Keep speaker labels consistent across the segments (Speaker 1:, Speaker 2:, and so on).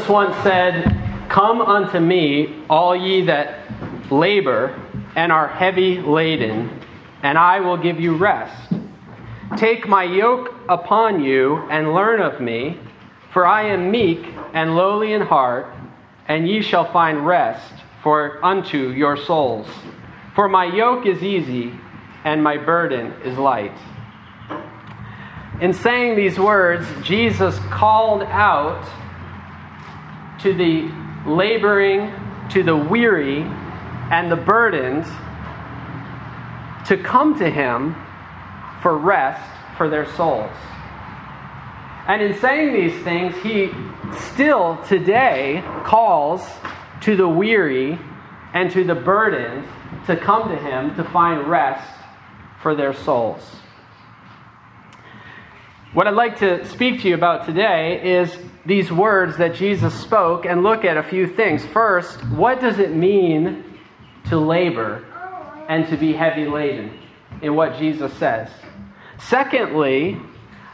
Speaker 1: Jesus once said, Come unto me, all ye that labor and are heavy laden, and I will give you rest. Take my yoke upon you and learn of me, for I am meek and lowly in heart, and ye shall find rest for unto your souls. For my yoke is easy and my burden is light. In saying these words, Jesus called out to the laboring, to the weary, and the burdened to come to him for rest for their souls. And in saying these things, he still today calls to the weary and to the burdened to come to him to find rest for their souls. What I'd like to speak to you about today is these words that Jesus spoke and look at a few things. First, what does it mean to labor and to be heavy laden in what Jesus says? Secondly,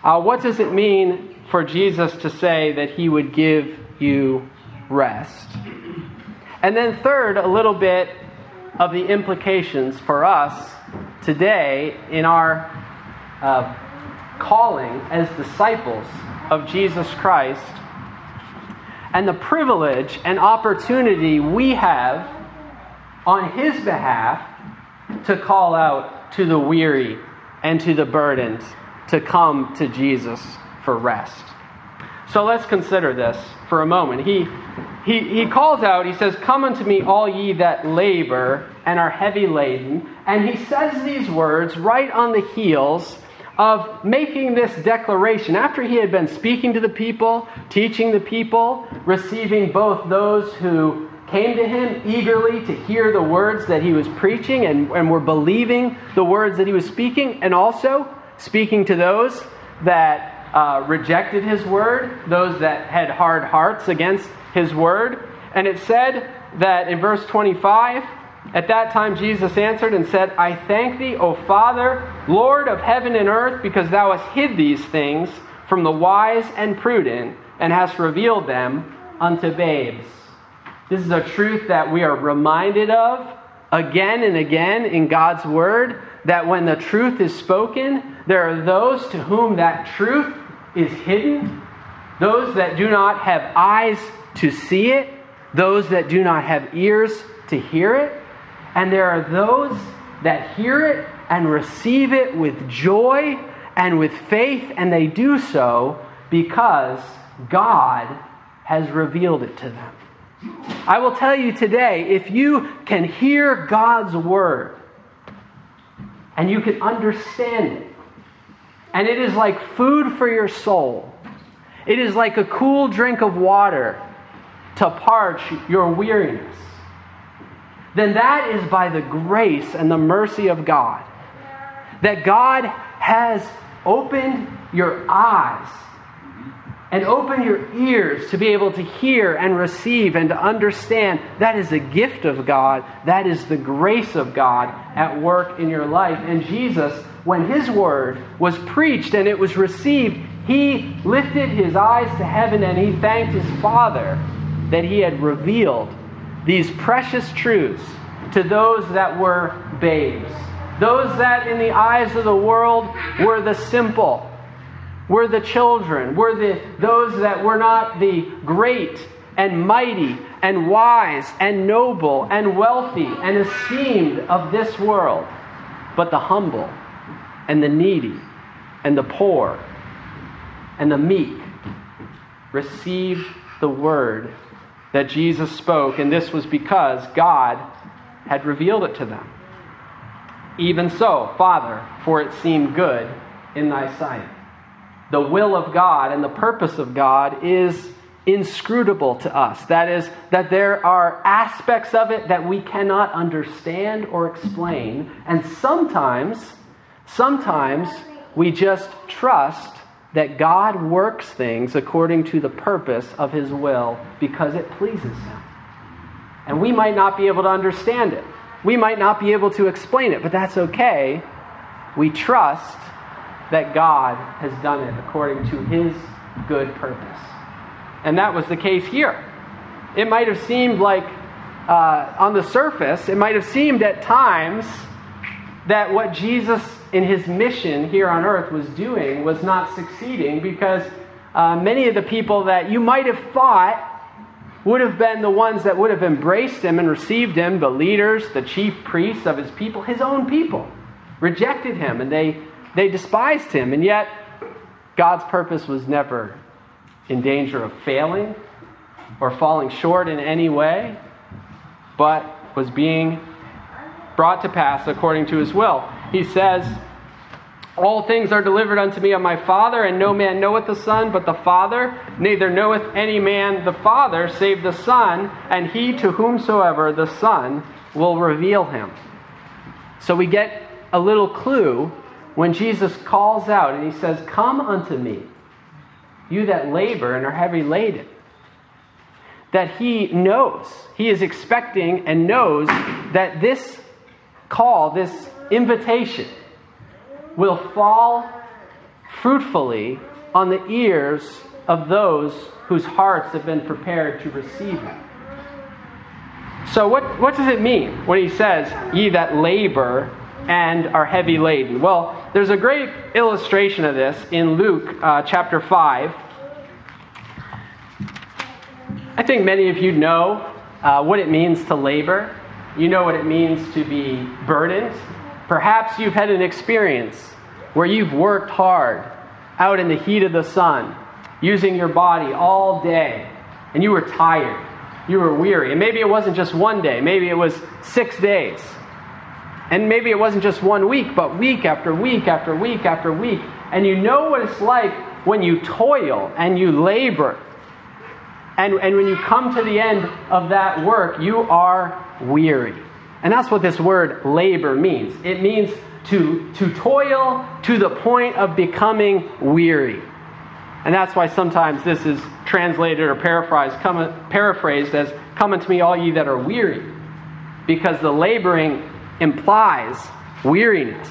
Speaker 1: uh, what does it mean for Jesus to say that he would give you rest? And then, third, a little bit of the implications for us today in our uh, calling as disciples of Jesus Christ and the privilege and opportunity we have on His behalf to call out to the weary and to the burdened to come to Jesus for rest. So let's consider this for a moment. He, he, he calls out, he says, Come unto me, all ye that labor and are heavy laden. And he says these words right on the heels of making this declaration. After he had been speaking to the people, teaching the people, receiving both those who came to him eagerly to hear the words that he was preaching and, and were believing the words that he was speaking, and also speaking to those that uh, rejected his word, those that had hard hearts against his word. And it said that in verse 25, at that time Jesus answered and said, I thank thee, O Father, Lord of heaven and earth, because thou hast hid these things from the wise and prudent, and hast revealed them unto babes. This is a truth that we are reminded of again and again in God's Word that when the truth is spoken, there are those to whom that truth is hidden, those that do not have eyes to see it, those that do not have ears to hear it, and there are those that hear it and receive it with joy and with faith, and they do so because God has revealed it to them. I will tell you today if you can hear God's word and you can understand it, and it is like food for your soul, it is like a cool drink of water to parch your weariness, then that is by the grace and the mercy of God. That God has opened your eyes and open your ears to be able to hear and receive and to understand that is a gift of God. That is the grace of God at work in your life. And Jesus, when his word was preached and it was received, he lifted his eyes to heaven and he thanked his Father that he had revealed these precious truths to those that were babes. Those that, in the eyes of the world, were the simple we're the children. We're the, those that were not the great and mighty and wise and noble and wealthy and esteemed of this world, but the humble and the needy and the poor and the meek received the word that Jesus spoke, and this was because God had revealed it to them. Even so, Father, for it seemed good in thy sight the will of God and the purpose of God is inscrutable to us. That is, that there are aspects of it that we cannot understand or explain. And sometimes, sometimes we just trust that God works things according to the purpose of His will because it pleases Him. And we might not be able to understand it. We might not be able to explain it, but that's okay. We trust that God has done it according to his good purpose. And that was the case here. It might have seemed like, uh, on the surface, it might have seemed at times that what Jesus in his mission here on earth was doing was not succeeding because uh, many of the people that you might have thought would have been the ones that would have embraced him and received him, the leaders, the chief priests of his people, his own people, rejected him and they, they despised him. And yet, God's purpose was never in danger of failing or falling short in any way, but was being brought to pass according to his will. He says, All things are delivered unto me of my Father, and no man knoweth the Son but the Father, neither knoweth any man the Father save the Son, and he to whomsoever the Son will reveal him. So we get a little clue when Jesus calls out and he says, Come unto me, you that labor and are heavy laden. That he knows, he is expecting and knows that this call, this invitation, will fall fruitfully on the ears of those whose hearts have been prepared to receive it. So, what, what does it mean when he says, Ye that labor and are heavy laden? Well, there's a great illustration of this in Luke uh, chapter 5. I think many of you know uh, what it means to labor. You know what it means to be burdened. Perhaps you've had an experience where you've worked hard out in the heat of the sun, using your body all day, and you were tired. You were weary. And maybe it wasn't just one day, maybe it was six days. And maybe it wasn't just one week, but week after week after week after week. And you know what it's like when you toil and you labor. And, and when you come to the end of that work, you are weary. And that's what this word labor means it means to, to toil to the point of becoming weary. And that's why sometimes this is translated or paraphrased, come, paraphrased as, Come unto me, all ye that are weary. Because the laboring implies weariness.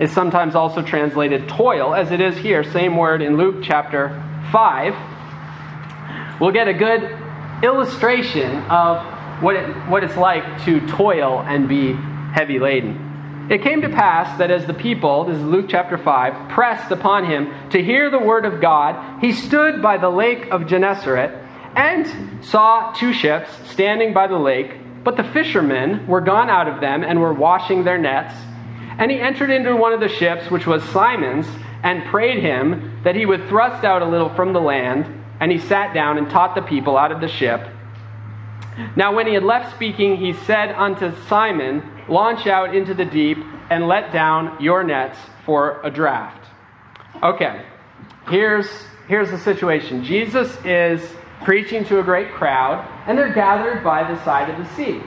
Speaker 1: Is sometimes also translated toil, as it is here, same word in Luke chapter 5. We'll get a good illustration of what, it, what it's like to toil and be heavy laden. It came to pass that as the people, this is Luke chapter 5, pressed upon him to hear the word of God, he stood by the lake of Gennesaret and saw two ships standing by the lake but the fishermen were gone out of them and were washing their nets. And he entered into one of the ships, which was Simon's, and prayed him that he would thrust out a little from the land. And he sat down and taught the people out of the ship. Now, when he had left speaking, he said unto Simon, Launch out into the deep and let down your nets for a draft. Okay, here's, here's the situation Jesus is preaching to a great crowd, and they're gathered by the side of the sea.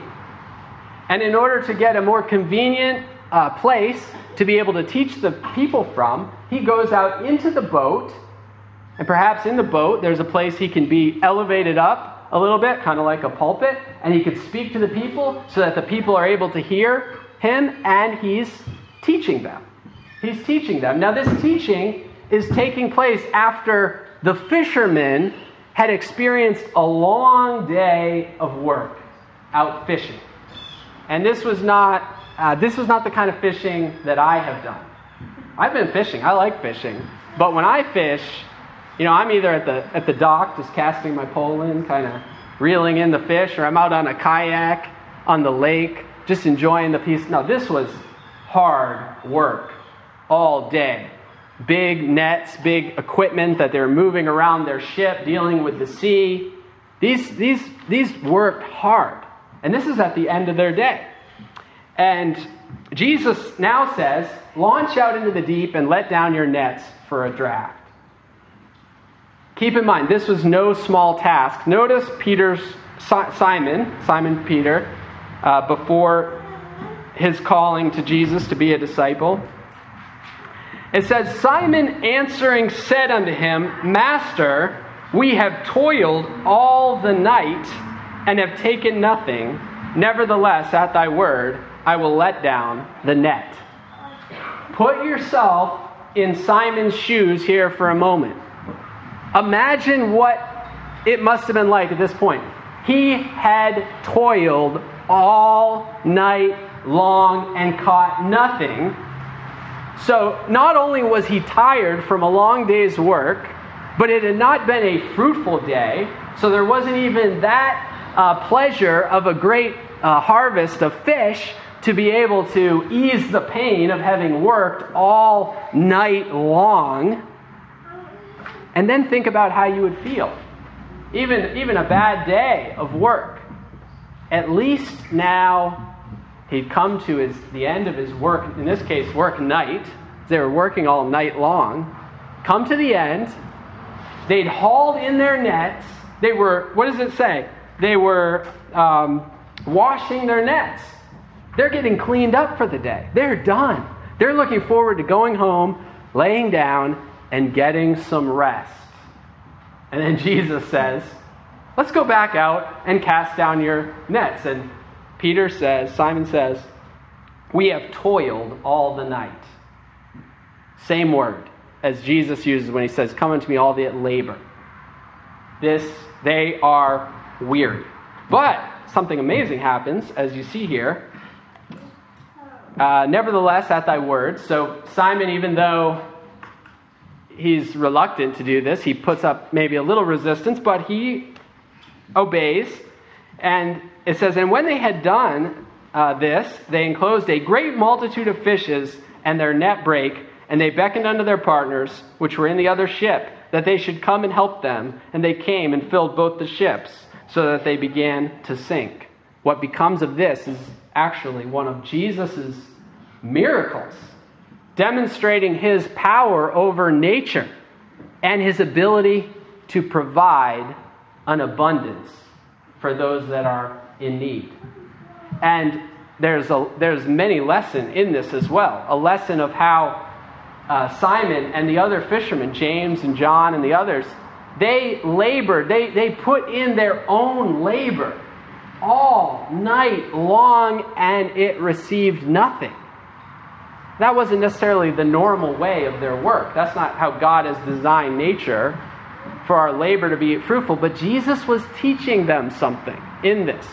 Speaker 1: And in order to get a more convenient uh, place to be able to teach the people from, he goes out into the boat. And perhaps in the boat, there's a place he can be elevated up a little bit, kind of like a pulpit, and he could speak to the people so that the people are able to hear him, and he's teaching them. He's teaching them. Now, this teaching is taking place after the fishermen had experienced a long day of work out fishing. And this was not, uh, this was not the kind of fishing that I have done. I've been fishing. I like fishing. But when I fish, you know, I'm either at the, at the dock just casting my pole in, kind of reeling in the fish, or I'm out on a kayak on the lake just enjoying the peace. Now, this was hard work all day big nets, big equipment that they're moving around their ship, dealing with the sea. These, these, these worked hard. And this is at the end of their day. And Jesus now says, Launch out into the deep and let down your nets for a draft. Keep in mind, this was no small task. Notice Peter's Simon, Simon Peter, uh, before his calling to Jesus to be a disciple. It says, Simon answering said unto him, Master, we have toiled all the night and have taken nothing. Nevertheless, at thy word, I will let down the net. Put yourself in Simon's shoes here for a moment. Imagine what it must have been like at this point. He had toiled all night long and caught nothing. So not only was he tired from a long day's work, but it had not been a fruitful day. So there wasn't even that uh, pleasure of a great uh, harvest of fish to be able to ease the pain of having worked all night long. And then think about how you would feel. Even, even a bad day of work. At least now he'd come to his, the end of his work, in this case, work night. They were working all night long. Come to the end. They'd hauled in their nets. They were, what does it say? They were um, washing their nets. They're getting cleaned up for the day. They're done. They're looking forward to going home, laying down, and getting some rest. And then Jesus says, Let's go back out and cast down your nets. And Peter says, Simon says, We have toiled all the night. Same word as Jesus uses when he says, Come unto me, all that labor. This, they are weary. But something amazing happens, as you see here. Uh, Nevertheless, at thy word. So Simon, even though he's reluctant to do this. He puts up maybe a little resistance, but he obeys. And it says, And when they had done uh, this, they enclosed a great multitude of fishes, and their net brake, and they beckoned unto their partners, which were in the other ship, that they should come and help them. And they came and filled both the ships, so that they began to sink. What becomes of this is actually one of Jesus' miracles demonstrating his power over nature and his ability to provide an abundance for those that are in need. And there's, a, there's many lesson in this as well. A lesson of how uh, Simon and the other fishermen, James and John and the others, they labored, they, they put in their own labor all night long and it received nothing. That wasn't necessarily the normal way of their work. That's not how God has designed nature for our labor to be fruitful. But Jesus was teaching them something in this,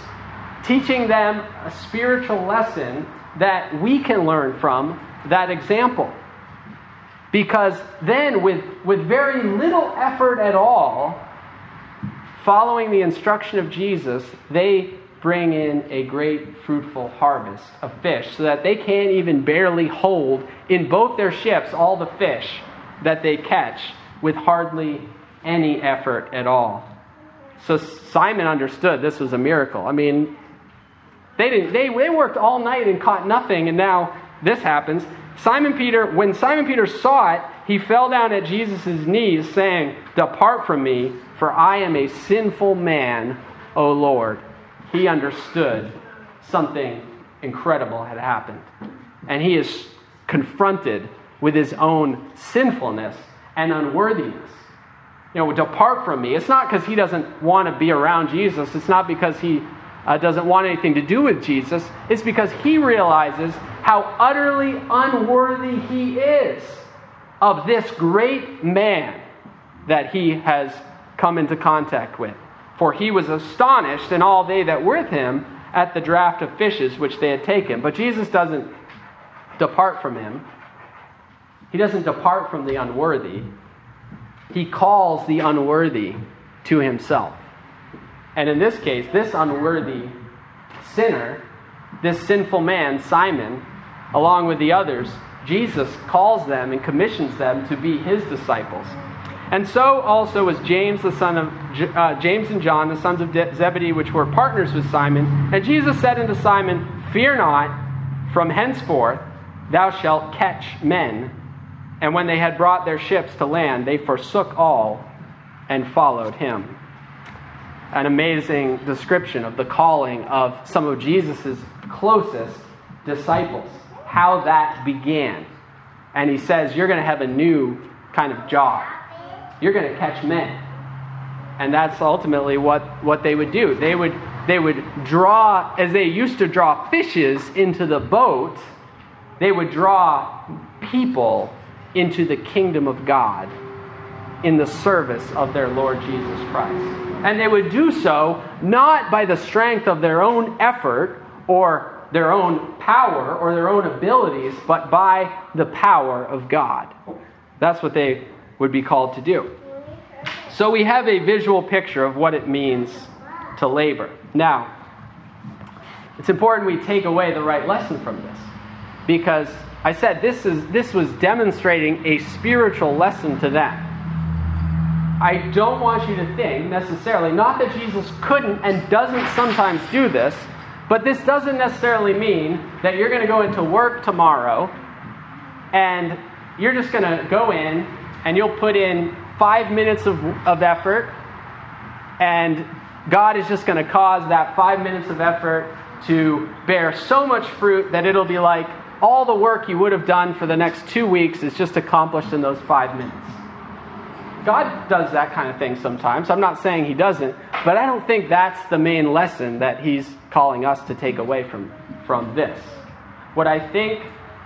Speaker 1: teaching them a spiritual lesson that we can learn from that example. Because then, with, with very little effort at all, following the instruction of Jesus, they bring in a great fruitful harvest of fish so that they can't even barely hold in both their ships all the fish that they catch with hardly any effort at all. So Simon understood this was a miracle. I mean, they didn't they, they worked all night and caught nothing and now this happens. Simon Peter, when Simon Peter saw it, he fell down at Jesus' knees, saying, Depart from me, for I am a sinful man, O Lord he understood something incredible had happened. And he is confronted with his own sinfulness and unworthiness. You know, depart from me. It's not because he doesn't want to be around Jesus, it's not because he uh, doesn't want anything to do with Jesus. It's because he realizes how utterly unworthy he is of this great man that he has come into contact with. For he was astonished, and all they that were with him, at the draught of fishes which they had taken. But Jesus doesn't depart from him. He doesn't depart from the unworthy. He calls the unworthy to himself. And in this case, this unworthy sinner, this sinful man, Simon, along with the others, Jesus calls them and commissions them to be his disciples. And so also was James, the son of uh, James and John, the sons of Zebedee, which were partners with Simon. And Jesus said unto Simon, Fear not, from henceforth thou shalt catch men. And when they had brought their ships to land, they forsook all and followed him. An amazing description of the calling of some of Jesus' closest disciples, how that began. And he says, You're going to have a new kind of job you're going to catch men. And that's ultimately what, what they would do. They would, they would draw, as they used to draw fishes into the boat, they would draw people into the kingdom of God in the service of their Lord Jesus Christ. And they would do so not by the strength of their own effort or their own power or their own abilities, but by the power of God. That's what they would be called to do. So we have a visual picture of what it means to labor. Now, it's important we take away the right lesson from this because I said this is this was demonstrating a spiritual lesson to them. I don't want you to think necessarily not that Jesus couldn't and doesn't sometimes do this, but this doesn't necessarily mean that you're going to go into work tomorrow and you're just going to go in and you'll put in five minutes of, of effort, and God is just going to cause that five minutes of effort to bear so much fruit that it'll be like all the work you would have done for the next two weeks is just accomplished in those five minutes. God does that kind of thing sometimes. I'm not saying He doesn't, but I don't think that's the main lesson that He's calling us to take away from, from this. What I think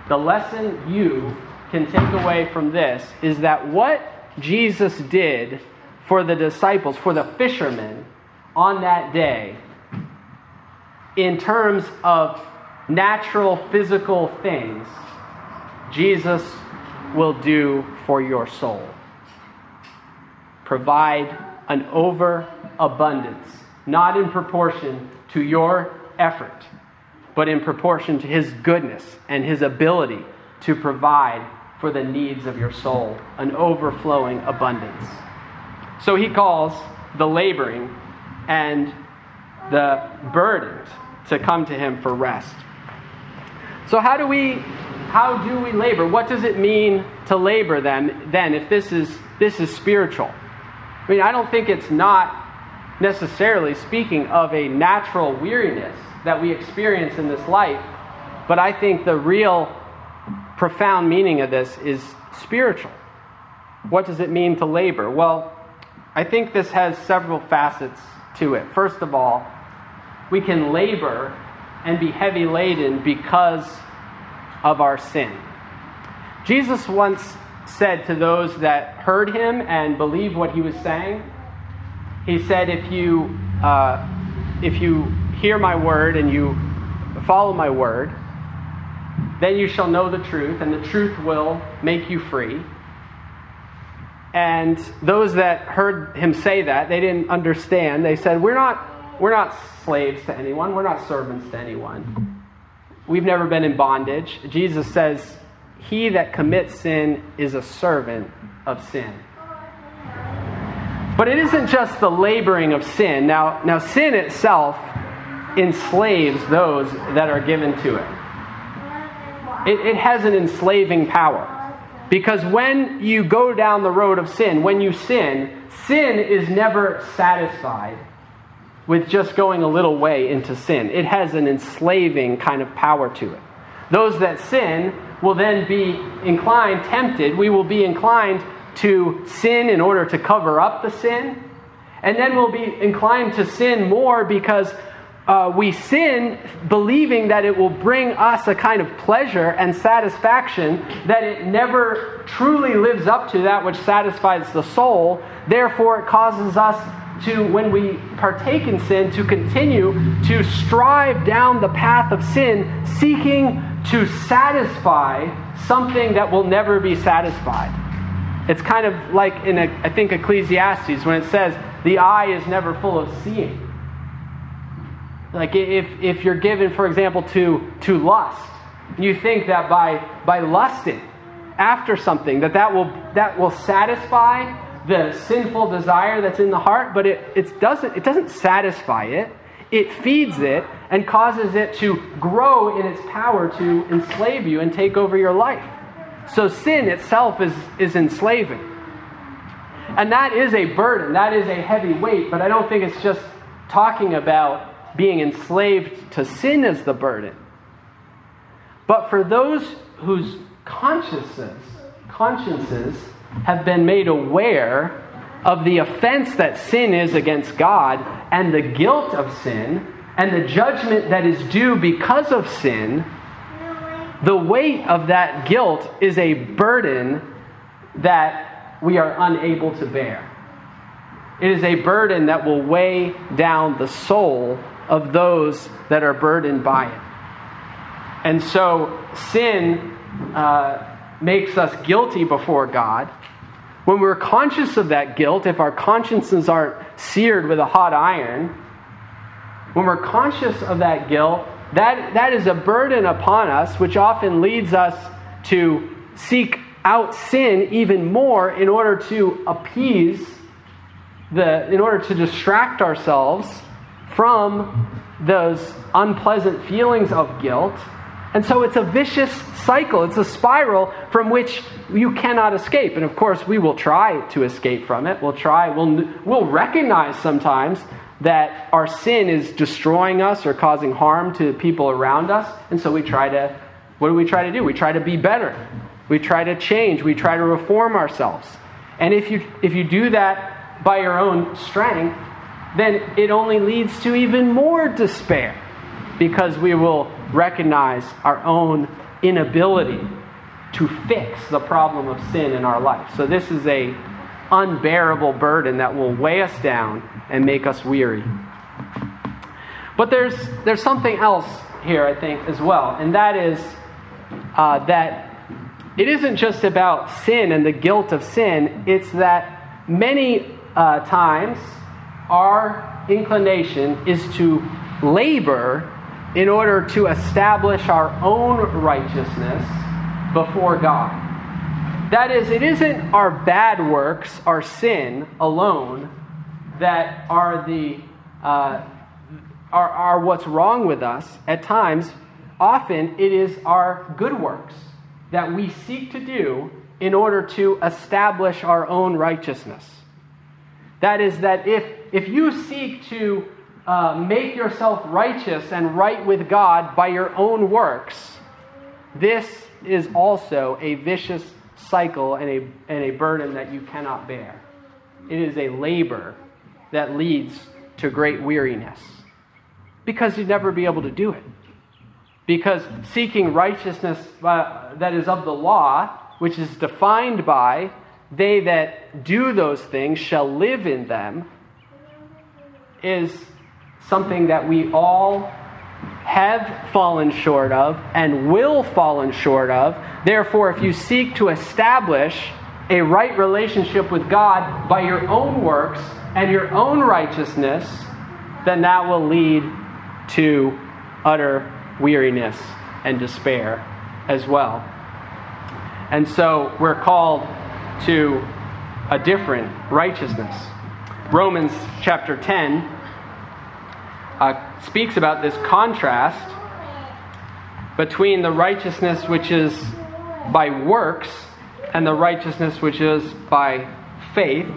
Speaker 1: the lesson you can take away from this is that what Jesus did for the disciples, for the fishermen on that day, in terms of natural physical things, Jesus will do for your soul. Provide an overabundance, not in proportion to your effort, but in proportion to his goodness and his ability to provide for the needs of your soul, an overflowing abundance. So he calls the laboring and the burdened to come to him for rest. So how do we how do we labor? What does it mean to labor then then if this is this is spiritual? I mean, I don't think it's not necessarily speaking of a natural weariness that we experience in this life, but I think the real profound meaning of this is spiritual. What does it mean to labor? Well, I think this has several facets to it. First of all, we can labor and be heavy laden because of our sin. Jesus once said to those that heard him and believed what he was saying, he said, If you, uh, if you hear my word and you follow my word, then you shall know the truth, and the truth will make you free. And those that heard him say that, they didn't understand. They said, We're not, we're not slaves to anyone, we're not servants to anyone. We've never been in bondage. Jesus says, He that commits sin is a servant of sin. But it isn't just the laboring of sin. Now, now sin itself enslaves those that are given to it it, it has an enslaving power. Because when you go down the road of sin, when you sin, sin is never satisfied with just going a little way into sin. It has an enslaving kind of power to it. Those that sin will then be inclined, tempted, we will be inclined to sin in order to cover up the sin. And then we'll be inclined to sin more because uh, we sin believing that it will bring us a kind of pleasure and satisfaction that it never truly lives up to that which satisfies the soul. Therefore, it causes us to, when we partake in sin, to continue to strive down the path of sin, seeking to satisfy something that will never be satisfied. It's kind of like in, I think, Ecclesiastes when it says, the eye is never full of seeing. Like if, if you're given, for example, to, to lust, you think that by, by lusting after something, that that will, that will satisfy the sinful desire that's in the heart, but it, it, doesn't, it doesn't satisfy it. It feeds it and causes it to grow in its power to enslave you and take over your life. So sin itself is, is enslaving. And that is a burden, that is a heavy weight, but I don't think it's just talking about being enslaved to sin as the burden. But for those whose consciences have been made aware of the offense that sin is against God and the guilt of sin and the judgment that is due because of sin, the weight of that guilt is a burden that we are unable to bear. It is a burden that will weigh down the soul of those that are burdened by it. And so sin uh, makes us guilty before God. When we're conscious of that guilt, if our consciences aren't seared with a hot iron, when we're conscious of that guilt, that, that is a burden upon us, which often leads us to seek out sin even more in order to appease the, in order to distract ourselves from those unpleasant feelings of guilt. And so it's a vicious cycle. It's a spiral from which you cannot escape. And of course, we will try to escape from it. We'll try, we'll, we'll recognize sometimes that our sin is destroying us or causing harm to people around us. And so we try to, what do we try to do? We try to be better. We try to change. We try to reform ourselves. And if you, if you do that by your own strength, then it only leads to even more despair because we will recognize our own inability to fix the problem of sin in our life. So this is a unbearable burden that will weigh us down and make us weary. But there's there's something else here, I think, as well, and that is uh, that it isn't just about sin and the guilt of sin. It's that many uh, times our inclination is to labor in order to establish our own righteousness before God. That is, it isn't our bad works, our sin alone, that are the uh, are, are what's wrong with us. At times, often it is our good works that we seek to do in order to establish our own righteousness. That is, that if, if you seek to uh, make yourself righteous and right with God by your own works, this is also a vicious cycle and a, and a burden that you cannot bear. It is a labor that leads to great weariness because you'd never be able to do it. Because seeking righteousness uh, that is of the law, which is defined by they that do those things shall live in them, is something that we all have fallen short of and will fallen short of. Therefore, if you seek to establish a right relationship with God by your own works and your own righteousness, then that will lead to utter weariness and despair as well. And so we're called to a different righteousness. Romans chapter 10 uh, speaks about this contrast between the righteousness which is by works and the righteousness which is by faith.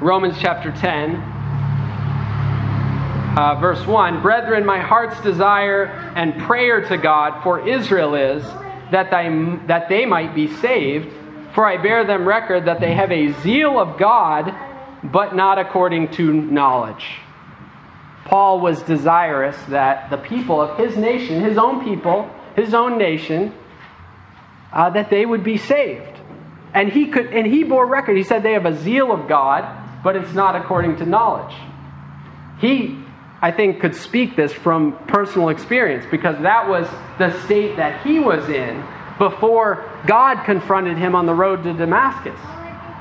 Speaker 1: Romans chapter 10, uh, verse 1 Brethren, my heart's desire and prayer to God for Israel is that that they might be saved. For I bear them record that they have a zeal of God, but not according to knowledge. Paul was desirous that the people of his nation, his own people, his own nation, uh, that they would be saved. And he could, and he bore record. He said they have a zeal of God, but it's not according to knowledge. He, I think, could speak this from personal experience because that was the state that he was in before God confronted him on the road to Damascus.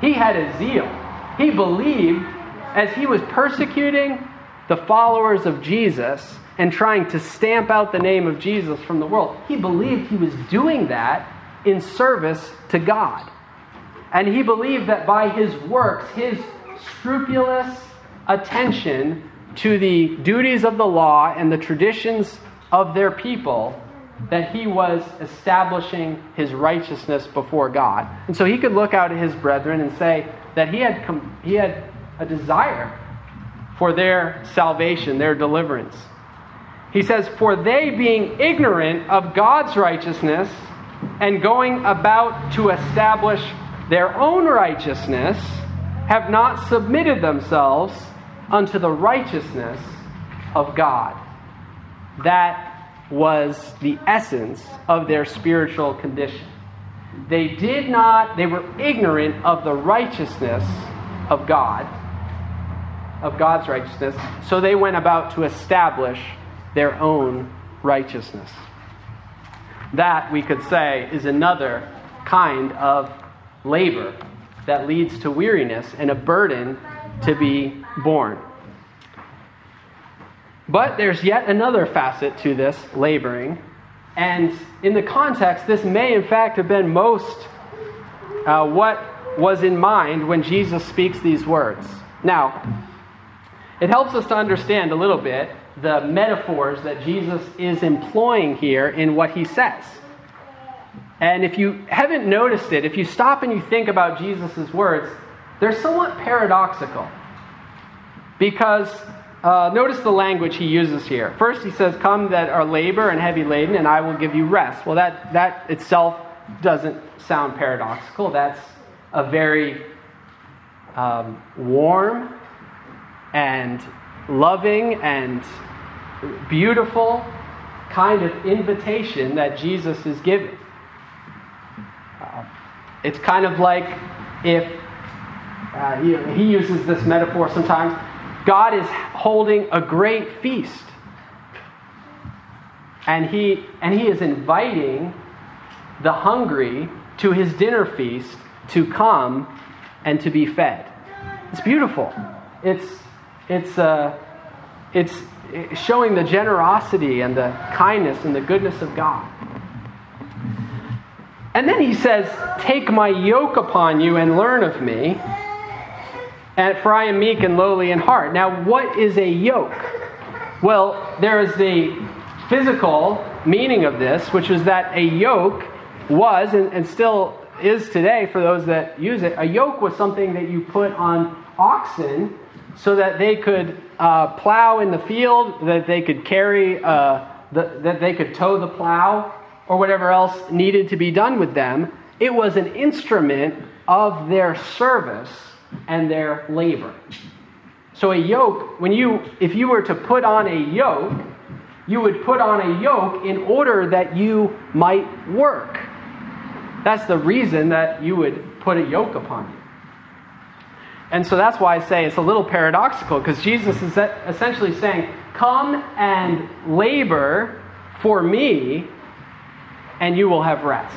Speaker 1: He had a zeal. He believed as he was persecuting the followers of Jesus and trying to stamp out the name of Jesus from the world. He believed he was doing that in service to God. And he believed that by his works, his scrupulous attention to the duties of the law and the traditions of their people, that he was establishing his righteousness before God. And so he could look out at his brethren and say that he had, com- he had a desire for their salvation, their deliverance. He says, For they, being ignorant of God's righteousness and going about to establish their own righteousness, have not submitted themselves unto the righteousness of God. That was the essence of their spiritual condition. they did not, they were ignorant of the righteousness of God, of God's righteousness, so they went about to establish their own righteousness. That, we could say, is another kind of labor that leads to weariness and a burden to be borne. But there's yet another facet to this laboring. And in the context, this may in fact have been most uh, what was in mind when Jesus speaks these words. Now, it helps us to understand a little bit the metaphors that Jesus is employing here in what he says. And if you haven't noticed it, if you stop and you think about Jesus' words, they're somewhat paradoxical. Because uh, notice the language he uses here. First, he says, Come that are labor and heavy laden, and I will give you rest. Well, that, that itself doesn't sound paradoxical. That's a very um, warm and loving and beautiful kind of invitation that Jesus is giving. Uh, it's kind of like if uh, he, he uses this metaphor sometimes. God is holding a great feast. And he, and he is inviting the hungry to his dinner feast to come and to be fed. It's beautiful. It's, it's, uh, it's showing the generosity and the kindness and the goodness of God. And then he says, Take my yoke upon you and learn of me, and for I am meek and lowly in heart. Now, what is a yoke? Well, there is the physical meaning of this, which is that a yoke was, and, and still is today for those that use it, a yoke was something that you put on oxen so that they could uh, plow in the field, that they could carry, uh, the, that they could tow the plow, or whatever else needed to be done with them. It was an instrument of their service and their labor. So a yoke, when you, if you were to put on a yoke, you would put on a yoke in order that you might work. That's the reason that you would put a yoke upon you. And so that's why I say it's a little paradoxical because Jesus is essentially saying, Come and labor for me, and you will have rest.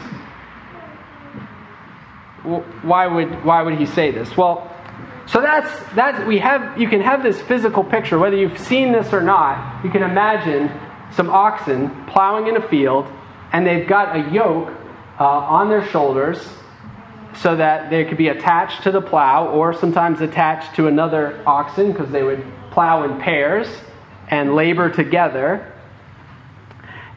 Speaker 1: Why would, why would he say this? Well, so that's, that's we have you can have this physical picture, whether you've seen this or not, you can imagine some oxen plowing in a field, and they've got a yoke uh, on their shoulders so that they could be attached to the plow or sometimes attached to another oxen because they would plow in pairs and labor together.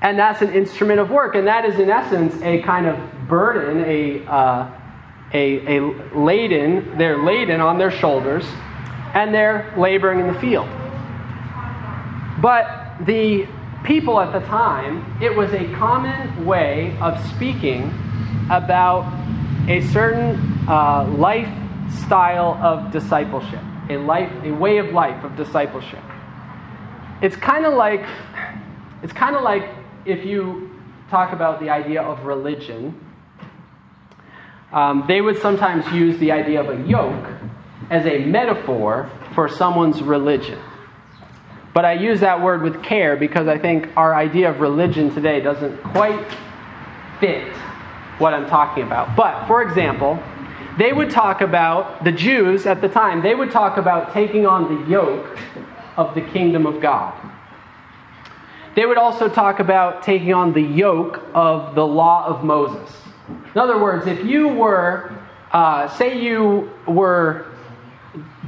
Speaker 1: And that's an instrument of work. And that is, in essence, a kind of burden, a, uh, a, a laden, they're laden on their shoulders and they're laboring in the field. But the people at the time, it was a common way of speaking about a certain uh, lifestyle of discipleship, a life, a way of life of discipleship. It's kind of like, it's kind of like if you talk about the idea of religion. Um, they would sometimes use the idea of a yoke as a metaphor for someone's religion. But I use that word with care because I think our idea of religion today doesn't quite fit what I'm talking about. But, for example, they would talk about, the Jews at the time, they would talk about taking on the yoke of the kingdom of God. They would also talk about taking on the yoke of the law of Moses. In other words, if you were, uh, say you were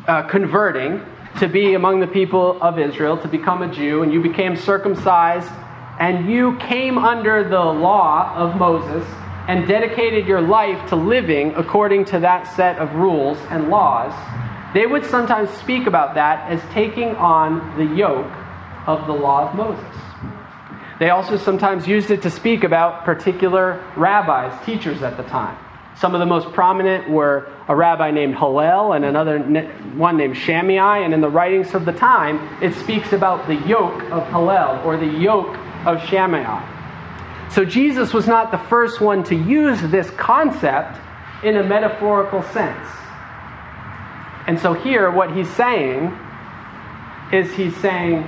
Speaker 1: uh, converting to be among the people of Israel, to become a Jew, and you became circumcised, and you came under the law of Moses, and dedicated your life to living according to that set of rules and laws, they would sometimes speak about that as taking on the yoke of the law of Moses. They also sometimes used it to speak about particular rabbis, teachers at the time. Some of the most prominent were a rabbi named Hillel and another one named Shammai. And in the writings of the time, it speaks about the yoke of Hillel or the yoke of Shammai. So Jesus was not the first one to use this concept in a metaphorical sense. And so here, what he's saying is he's saying,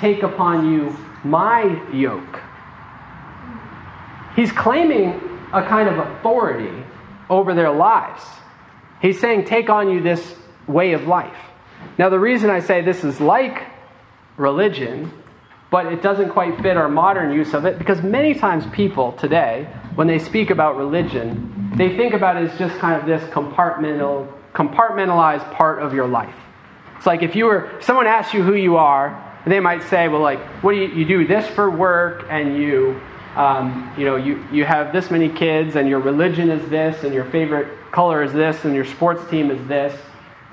Speaker 1: Take upon you my yoke. He's claiming a kind of authority over their lives. He's saying, Take on you this way of life. Now, the reason I say this is like religion, but it doesn't quite fit our modern use of it, because many times people today, when they speak about religion, they think about it as just kind of this compartmental, compartmentalized part of your life. It's like if you were, if someone asks you who you are, they might say, well, like, what do you, you do this for work, and you, um, you know, you, you have this many kids, and your religion is this, and your favorite color is this, and your sports team is this.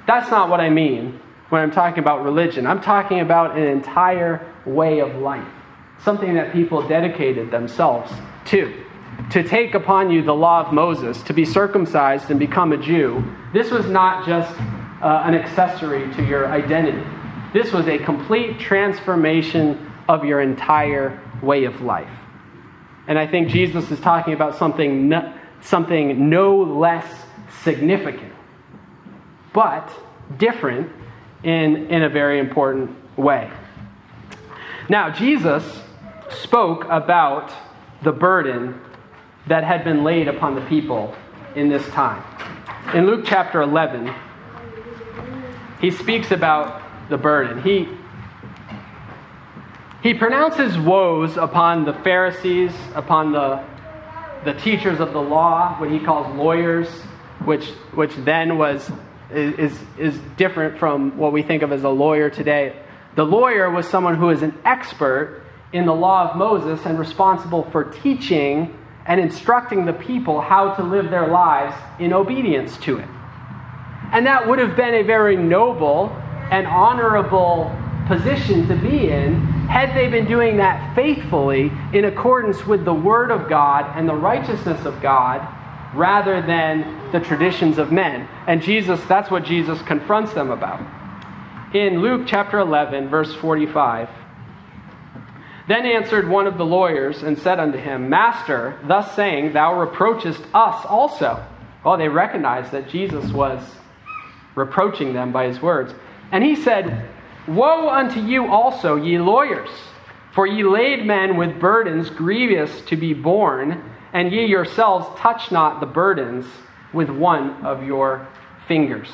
Speaker 1: That's not what I mean when I'm talking about religion. I'm talking about an entire way of life, something that people dedicated themselves to. To take upon you the law of Moses, to be circumcised and become a Jew, this was not just uh, an accessory to your identity. This was a complete transformation of your entire way of life. And I think Jesus is talking about something no, something no less significant, but different in, in a very important way. Now, Jesus spoke about the burden that had been laid upon the people in this time. In Luke chapter 11, he speaks about the burden. He, he pronounces woes upon the Pharisees, upon the, the teachers of the law, what he calls lawyers, which, which then was, is, is different from what we think of as a lawyer today. The lawyer was someone who is an expert in the law of Moses and responsible for teaching and instructing the people how to live their lives in obedience to it. And that would have been a very noble and honorable position to be in had they been doing that faithfully in accordance with the Word of God and the righteousness of God rather than the traditions of men. And Jesus, that's what Jesus confronts them about. In Luke chapter 11, verse 45, then answered one of the lawyers and said unto him, Master, thus saying, thou reproachest us also. Well, they recognized that Jesus was reproaching them by his words. And he said, Woe unto you also, ye lawyers, for ye lade men with burdens grievous to be borne, and ye yourselves touch not the burdens with one of your fingers.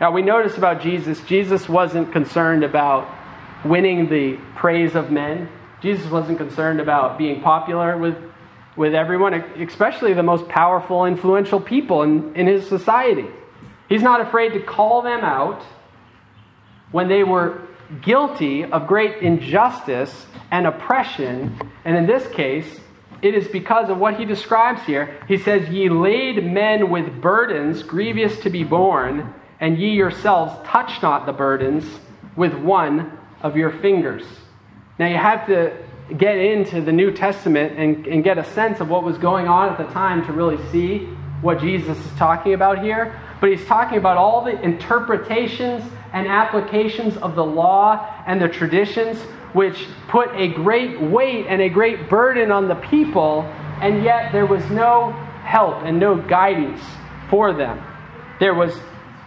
Speaker 1: Now we notice about Jesus, Jesus wasn't concerned about winning the praise of men. Jesus wasn't concerned about being popular with, with everyone, especially the most powerful, influential people in, in his society. He's not afraid to call them out when they were guilty of great injustice and oppression. And in this case, it is because of what he describes here. He says, Ye lade men with burdens grievous to be borne, and ye yourselves touch not the burdens with one of your fingers. Now, you have to get into the New Testament and, and get a sense of what was going on at the time to really see what Jesus is talking about here. But he's talking about all the interpretations and applications of the law and the traditions, which put a great weight and a great burden on the people, and yet there was no help and no guidance for them. There was,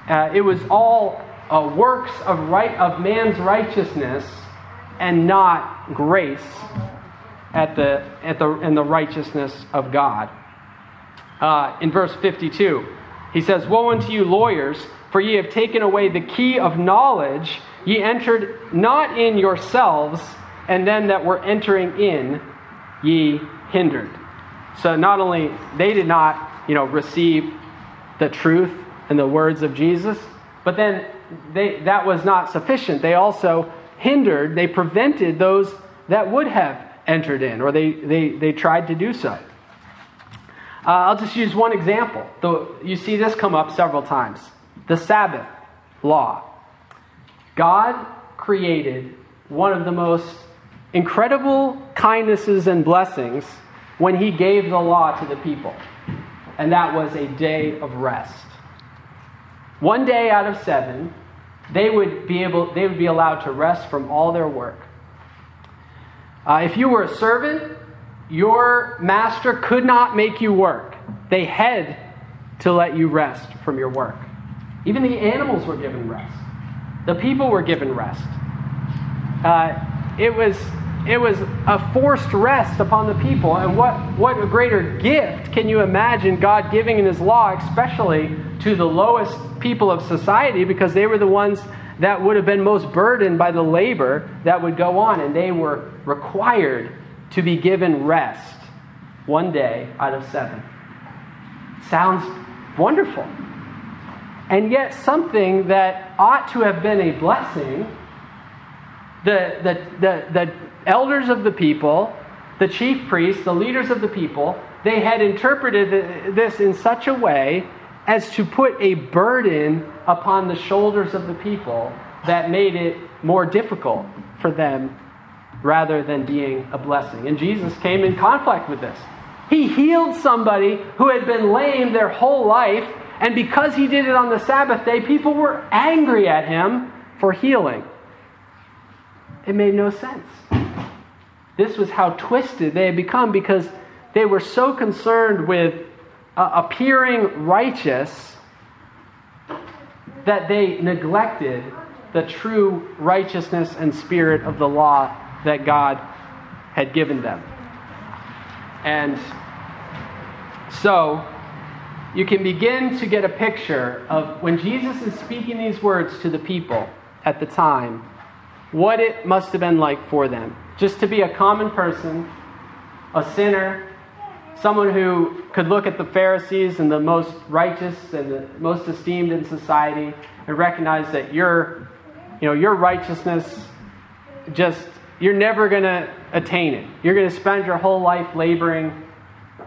Speaker 1: uh, it was all uh, works of right of man's righteousness and not grace at the, at the, in the righteousness of God. Uh, in verse 52, he says, Woe unto you, lawyers, for ye have taken away the key of knowledge. Ye entered not in yourselves, and then that were entering in, ye hindered. So not only they did not, you know, receive the truth and the words of Jesus, but then they, that was not sufficient. They also hindered, they prevented those that would have entered in, or they, they, they tried to do so. Uh, I'll just use one example. Though you see this come up several times the Sabbath law. God created one of the most incredible kindnesses and blessings when He gave the law to the people, and that was a day of rest. One day out of seven, they would be able they would be allowed to rest from all their work uh, if you were a servant your master could not make you work. They had to let you rest from your work. Even the animals were given rest. The people were given rest. Uh, it was it was a forced rest upon the people. And what, what a greater gift can you imagine God giving in His law, especially to the lowest people of society, because they were the ones that would have been most burdened by the labor that would go on, and they were required to be given rest one day out of seven. Sounds wonderful. And yet, something that ought to have been a blessing, the, the, the, the elders of the people, the chief priests, the leaders of the people, they had interpreted this in such a way as to put a burden upon the shoulders of the people that made it more difficult for them rather than being a blessing. And Jesus came in conflict with this. He healed somebody who had been lame their whole life, and because he did it on the Sabbath day, people were angry at him for healing. It made no sense. This was how twisted they had become because they were so concerned with uh, appearing righteous that they neglected the true righteousness and spirit of the law that God had given them. And so you can begin to get a picture of when Jesus is speaking these words to the people at the time, what it must have been like for them. Just to be a common person, a sinner, someone who could look at the Pharisees and the most righteous and the most esteemed in society and recognize that your, you know, your righteousness just you're never going to attain it. You're going to spend your whole life laboring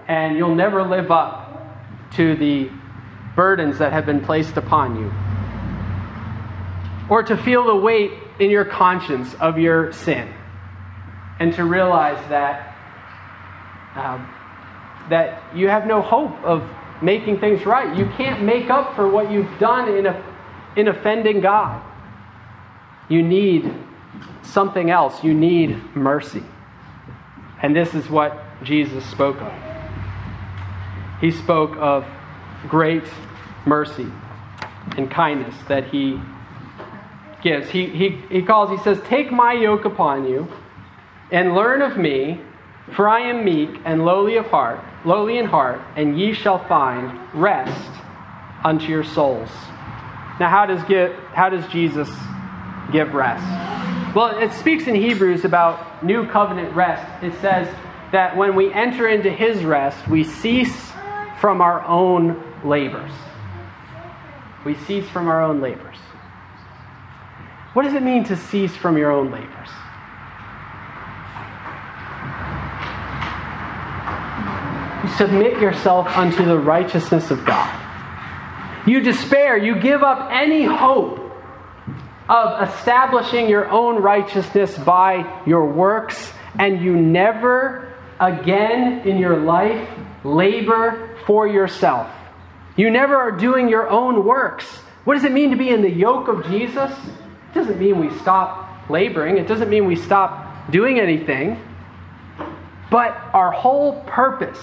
Speaker 1: and you'll never live up to the burdens that have been placed upon you. Or to feel the weight in your conscience of your sin and to realize that um, that you have no hope of making things right. You can't make up for what you've done in, a, in offending God. You need something else. You need mercy. And this is what Jesus spoke of. He spoke of great mercy and kindness that he gives. He, he, he calls, he says, Take my yoke upon you and learn of me, for I am meek and lowly of heart, lowly in heart, and ye shall find rest unto your souls. Now, how does, get, how does Jesus give rest? Well, it speaks in Hebrews about new covenant rest. It says that when we enter into his rest, we cease from our own labors. We cease from our own labors. What does it mean to cease from your own labors? You submit yourself unto the righteousness of God. You despair. You give up any hope of establishing your own righteousness by your works, and you never again in your life labor for yourself. You never are doing your own works. What does it mean to be in the yoke of Jesus? It doesn't mean we stop laboring, it doesn't mean we stop doing anything. But our whole purpose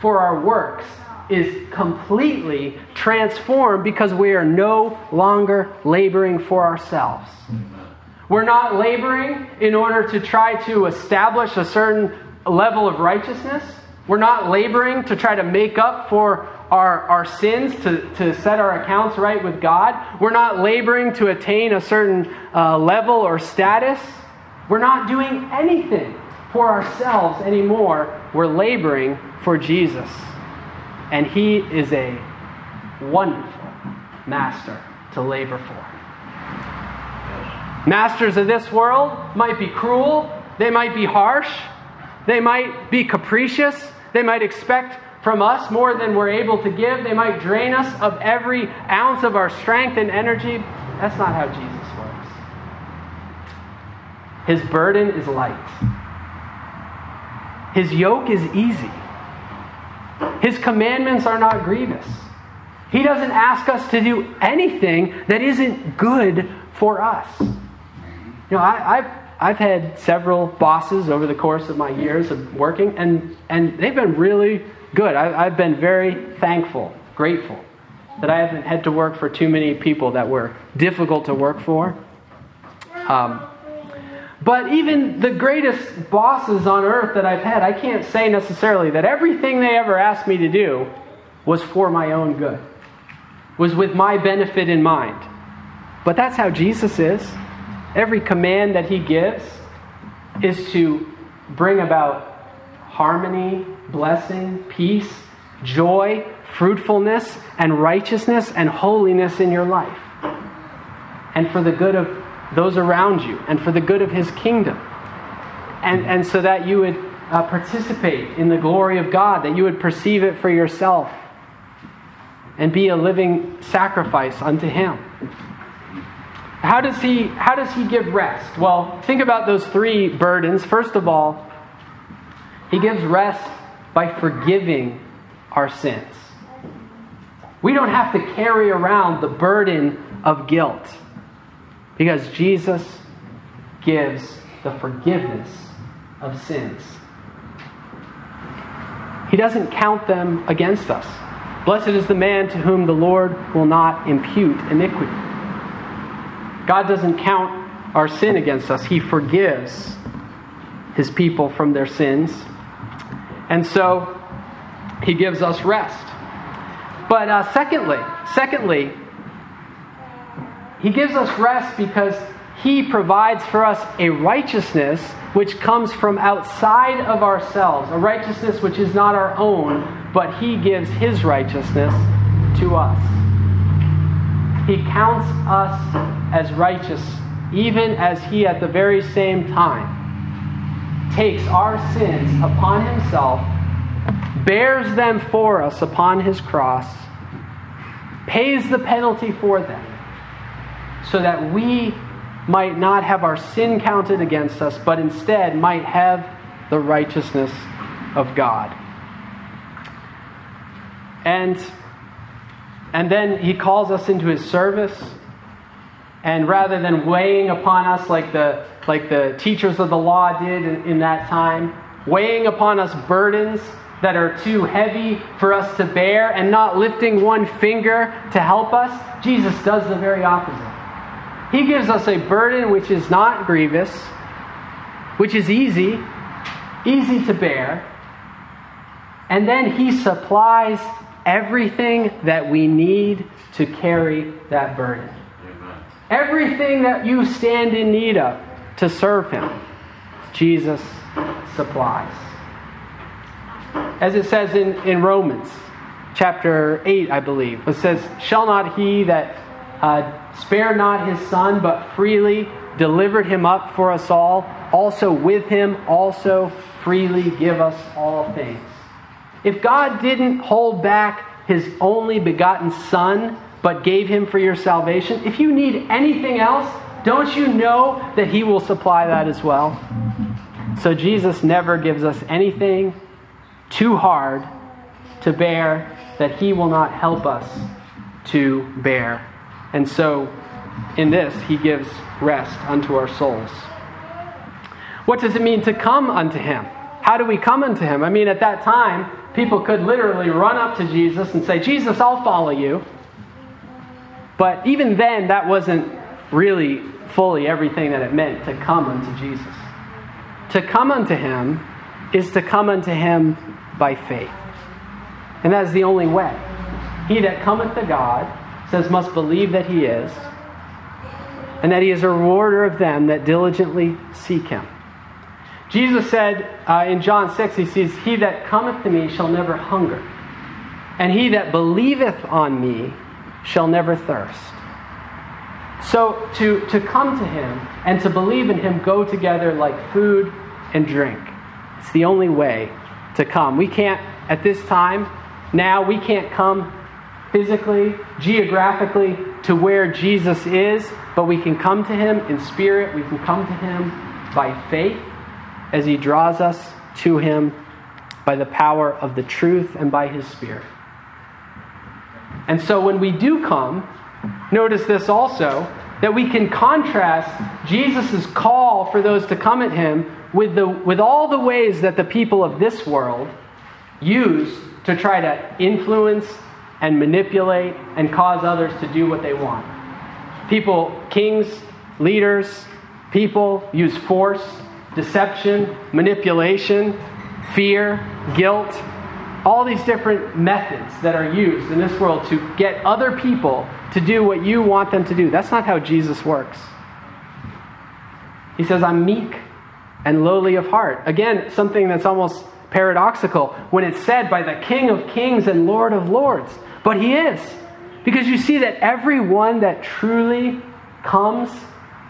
Speaker 1: for our works is completely transformed because we are no longer laboring for ourselves. We're not laboring in order to try to establish a certain level of righteousness. We're not laboring to try to make up for our, our sins, to, to set our accounts right with God. We're not laboring to attain a certain uh, level or status. We're not doing anything for ourselves anymore. We're laboring for Jesus. And He is a wonderful master to labor for. Masters of this world might be cruel, they might be harsh, they might be capricious, they might expect from us more than we're able to give. They might drain us of every ounce of our strength and energy. That's not how Jesus works. His burden is light, His yoke is easy, His commandments are not grievous. He doesn't ask us to do anything that isn't good for us. You know, I, have I've had several bosses over the course of my years of working, and, and they've been really good. I, I've been very thankful, grateful that I haven't had to work for too many people that were difficult to work for. Um, but even the greatest bosses on earth that I've had, I can't say necessarily that everything they ever asked me to do was for my own good, was with my benefit in mind. But that's how Jesus is. Every command that he gives is to bring about harmony, blessing, peace, joy, fruitfulness, and righteousness and holiness in your life. And for the good of those around you and for the good of his kingdom. And, and so that you would uh, participate in the glory of God, that you would perceive it for yourself and be a living sacrifice unto him. How does he how does he give rest? Well, think about those three burdens. First of all, he gives rest by forgiving our sins. We don't have to carry around the burden of guilt. Because Jesus gives the forgiveness of sins. He doesn't count them against us. Blessed is the man to whom the Lord will not impute iniquity. God doesn't count our sin against us, He forgives His people from their sins. And so He gives us rest. But uh, secondly, secondly, he gives us rest because He provides for us a righteousness which comes from outside of ourselves, a righteousness which is not our own, but He gives His righteousness to us. He counts us as righteous, even as He at the very same time takes our sins upon Himself, bears them for us upon His cross, pays the penalty for them so that we might not have our sin counted against us, but instead might have the righteousness of God. And, and then he calls us into his service. And rather than weighing upon us like the, like the teachers of the law did in, in that time, weighing upon us burdens that are too heavy for us to bear and not lifting one finger to help us, Jesus does the very opposite. He gives us a burden which is not grievous, which is easy, easy to bear. And then He supplies everything that we need to carry that burden. Amen. Everything that you stand in need of to serve Him, Jesus supplies. As it says in, in Romans chapter 8, I believe, it says, Shall not he that uh, spared not his son, but freely delivered him up for us all, also with him also freely give us all things. If God didn't hold back his only begotten son, but gave him for your salvation, if you need anything else, don't you know that he will supply that as well? So Jesus never gives us anything too hard to bear that he will not help us to bear. And so, in this, he gives rest unto our souls. What does it mean to come unto him? How do we come unto him? I mean, at that time, people could literally run up to Jesus and say, Jesus, I'll follow you. But even then, that wasn't really fully everything that it meant to come unto Jesus. To come unto him is to come unto him by faith. And that is the only way. He that cometh to God says, must believe that he is, and that he is a rewarder of them that diligently seek him. Jesus said uh, in John 6, he says, He that cometh to me shall never hunger, and he that believeth on me shall never thirst. So to, to come to him and to believe in him go together like food and drink. It's the only way to come. We can't, at this time, now, we can't come physically, geographically to where Jesus is, but we can come to him in spirit. We can come to him by faith as he draws us to him by the power of the truth and by his spirit. And so when we do come, notice this also that we can contrast Jesus' call for those to come at him with, the, with all the ways that the people of this world use to try to influence and manipulate and cause others to do what they want. People, kings, leaders, people use force, deception, manipulation, fear, guilt, all these different methods that are used in this world to get other people to do what you want them to do. That's not how Jesus works. He says, I'm meek and lowly of heart. Again, something that's almost paradoxical when it's said by the King of Kings and Lord of Lords. But he is. Because you see that everyone that truly comes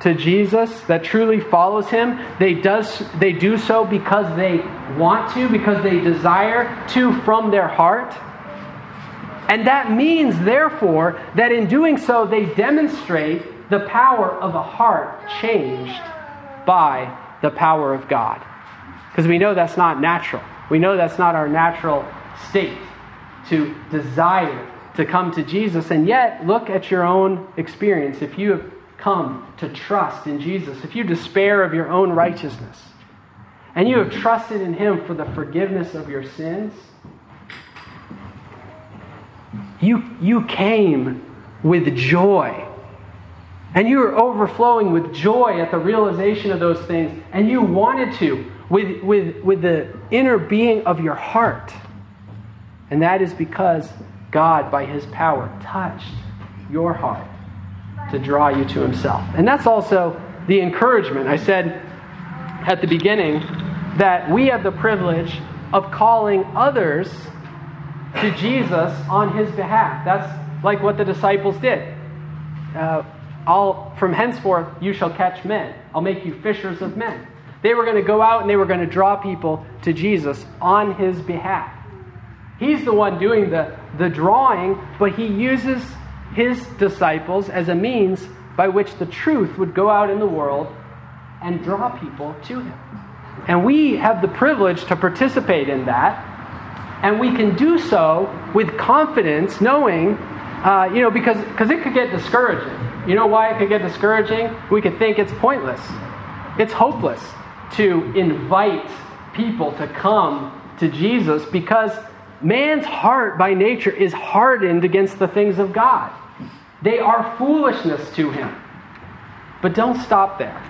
Speaker 1: to Jesus, that truly follows him, they, does, they do so because they want to, because they desire to from their heart. And that means, therefore, that in doing so, they demonstrate the power of a heart changed by the power of God. Because we know that's not natural. We know that's not our natural state to desire to come to Jesus. And yet, look at your own experience. If you have come to trust in Jesus, if you despair of your own righteousness, and you have trusted in Him for the forgiveness of your sins, you, you came with joy. And you were overflowing with joy at the realization of those things, and you wanted to with, with, with the inner being of your heart. And that is because God, by his power, touched your heart to draw you to himself. And that's also the encouragement. I said at the beginning that we have the privilege of calling others to Jesus on his behalf. That's like what the disciples did. Uh, I'll, from henceforth, you shall catch men. I'll make you fishers of men. They were going to go out and they were going to draw people to Jesus on his behalf. He's the one doing the, the drawing, but he uses his disciples as a means by which the truth would go out in the world and draw people to him. And we have the privilege to participate in that. And we can do so with confidence, knowing, uh, you know, because because it could get discouraging. You know why it could get discouraging? We could think it's pointless, it's hopeless to invite people to come to Jesus because man's heart by nature is hardened against the things of God. They are foolishness to him. But don't stop there.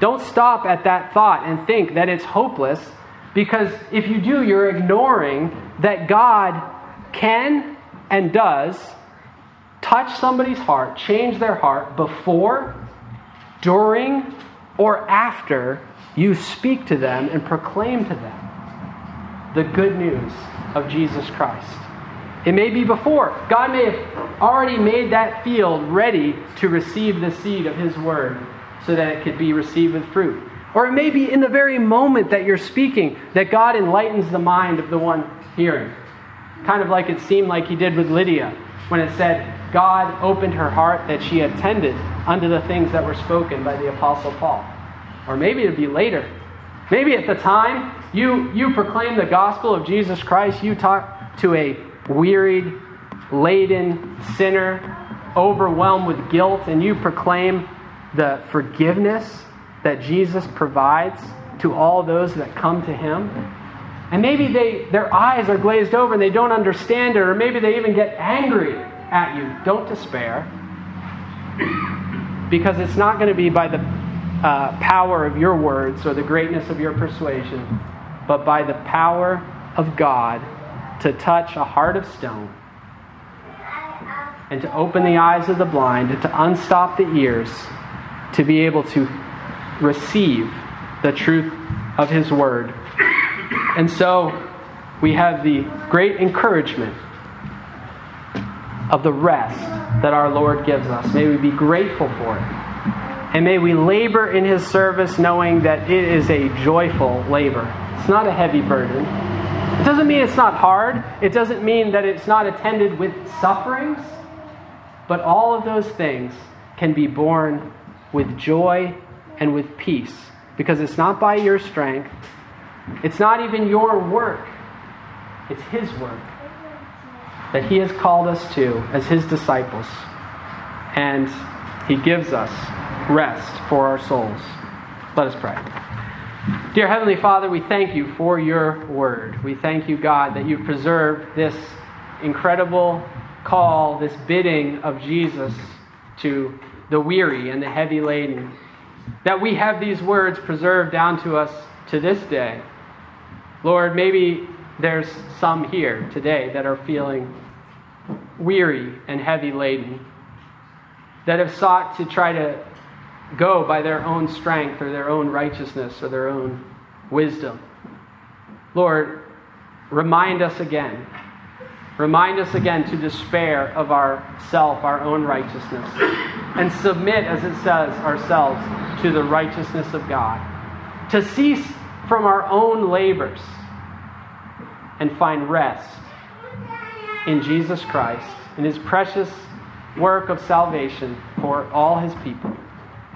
Speaker 1: Don't stop at that thought and think that it's hopeless because if you do, you're ignoring that God can and does touch somebody's heart, change their heart before, during, or after you speak to them and proclaim to them the good news of Jesus Christ. It may be before. God may have already made that field ready to receive the seed of His word so that it could be received with fruit. Or it may be in the very moment that you're speaking that God enlightens the mind of the one hearing. Kind of like it seemed like He did with Lydia when it said, God opened her heart that she attended unto the things that were spoken by the Apostle Paul. Or maybe it'd be later. Maybe at the time you, you proclaim the gospel of Jesus Christ, you talk to a wearied, laden sinner, overwhelmed with guilt, and you proclaim the forgiveness that Jesus provides to all those that come to him. And maybe they, their eyes are glazed over and they don't understand it, or maybe they even get angry at you. Don't despair. Because it's not going to be by the uh, power of your words or the greatness of your persuasion, but by the power of God to touch a heart of stone and to open the eyes of the blind and to unstop the ears to be able to receive the truth of His Word. And so we have the great encouragement of the rest that our Lord gives us. May we be grateful for it. And may we labor in his service knowing that it is a joyful labor. It's not a heavy burden. It doesn't mean it's not hard. It doesn't mean that it's not attended with sufferings. But all of those things can be borne with joy and with peace because it's not by your strength, it's not even your work, it's His work that He has called us to as His disciples. And He gives us rest for our souls. Let us pray. Dear Heavenly Father, we thank you for your word. We thank you, God, that you've preserved this incredible call, this bidding of Jesus to the weary and the heavy laden. That we have these words preserved down to us to this day. Lord, maybe there's some here today that are feeling weary and heavy laden, that have sought to try to go by their own strength or their own righteousness or their own wisdom. Lord, remind us again. Remind us again to despair of ourself, our own righteousness, and submit, as it says, ourselves to the righteousness of God. To cease from our own labors and find rest in Jesus Christ, in his precious work of salvation for all his people.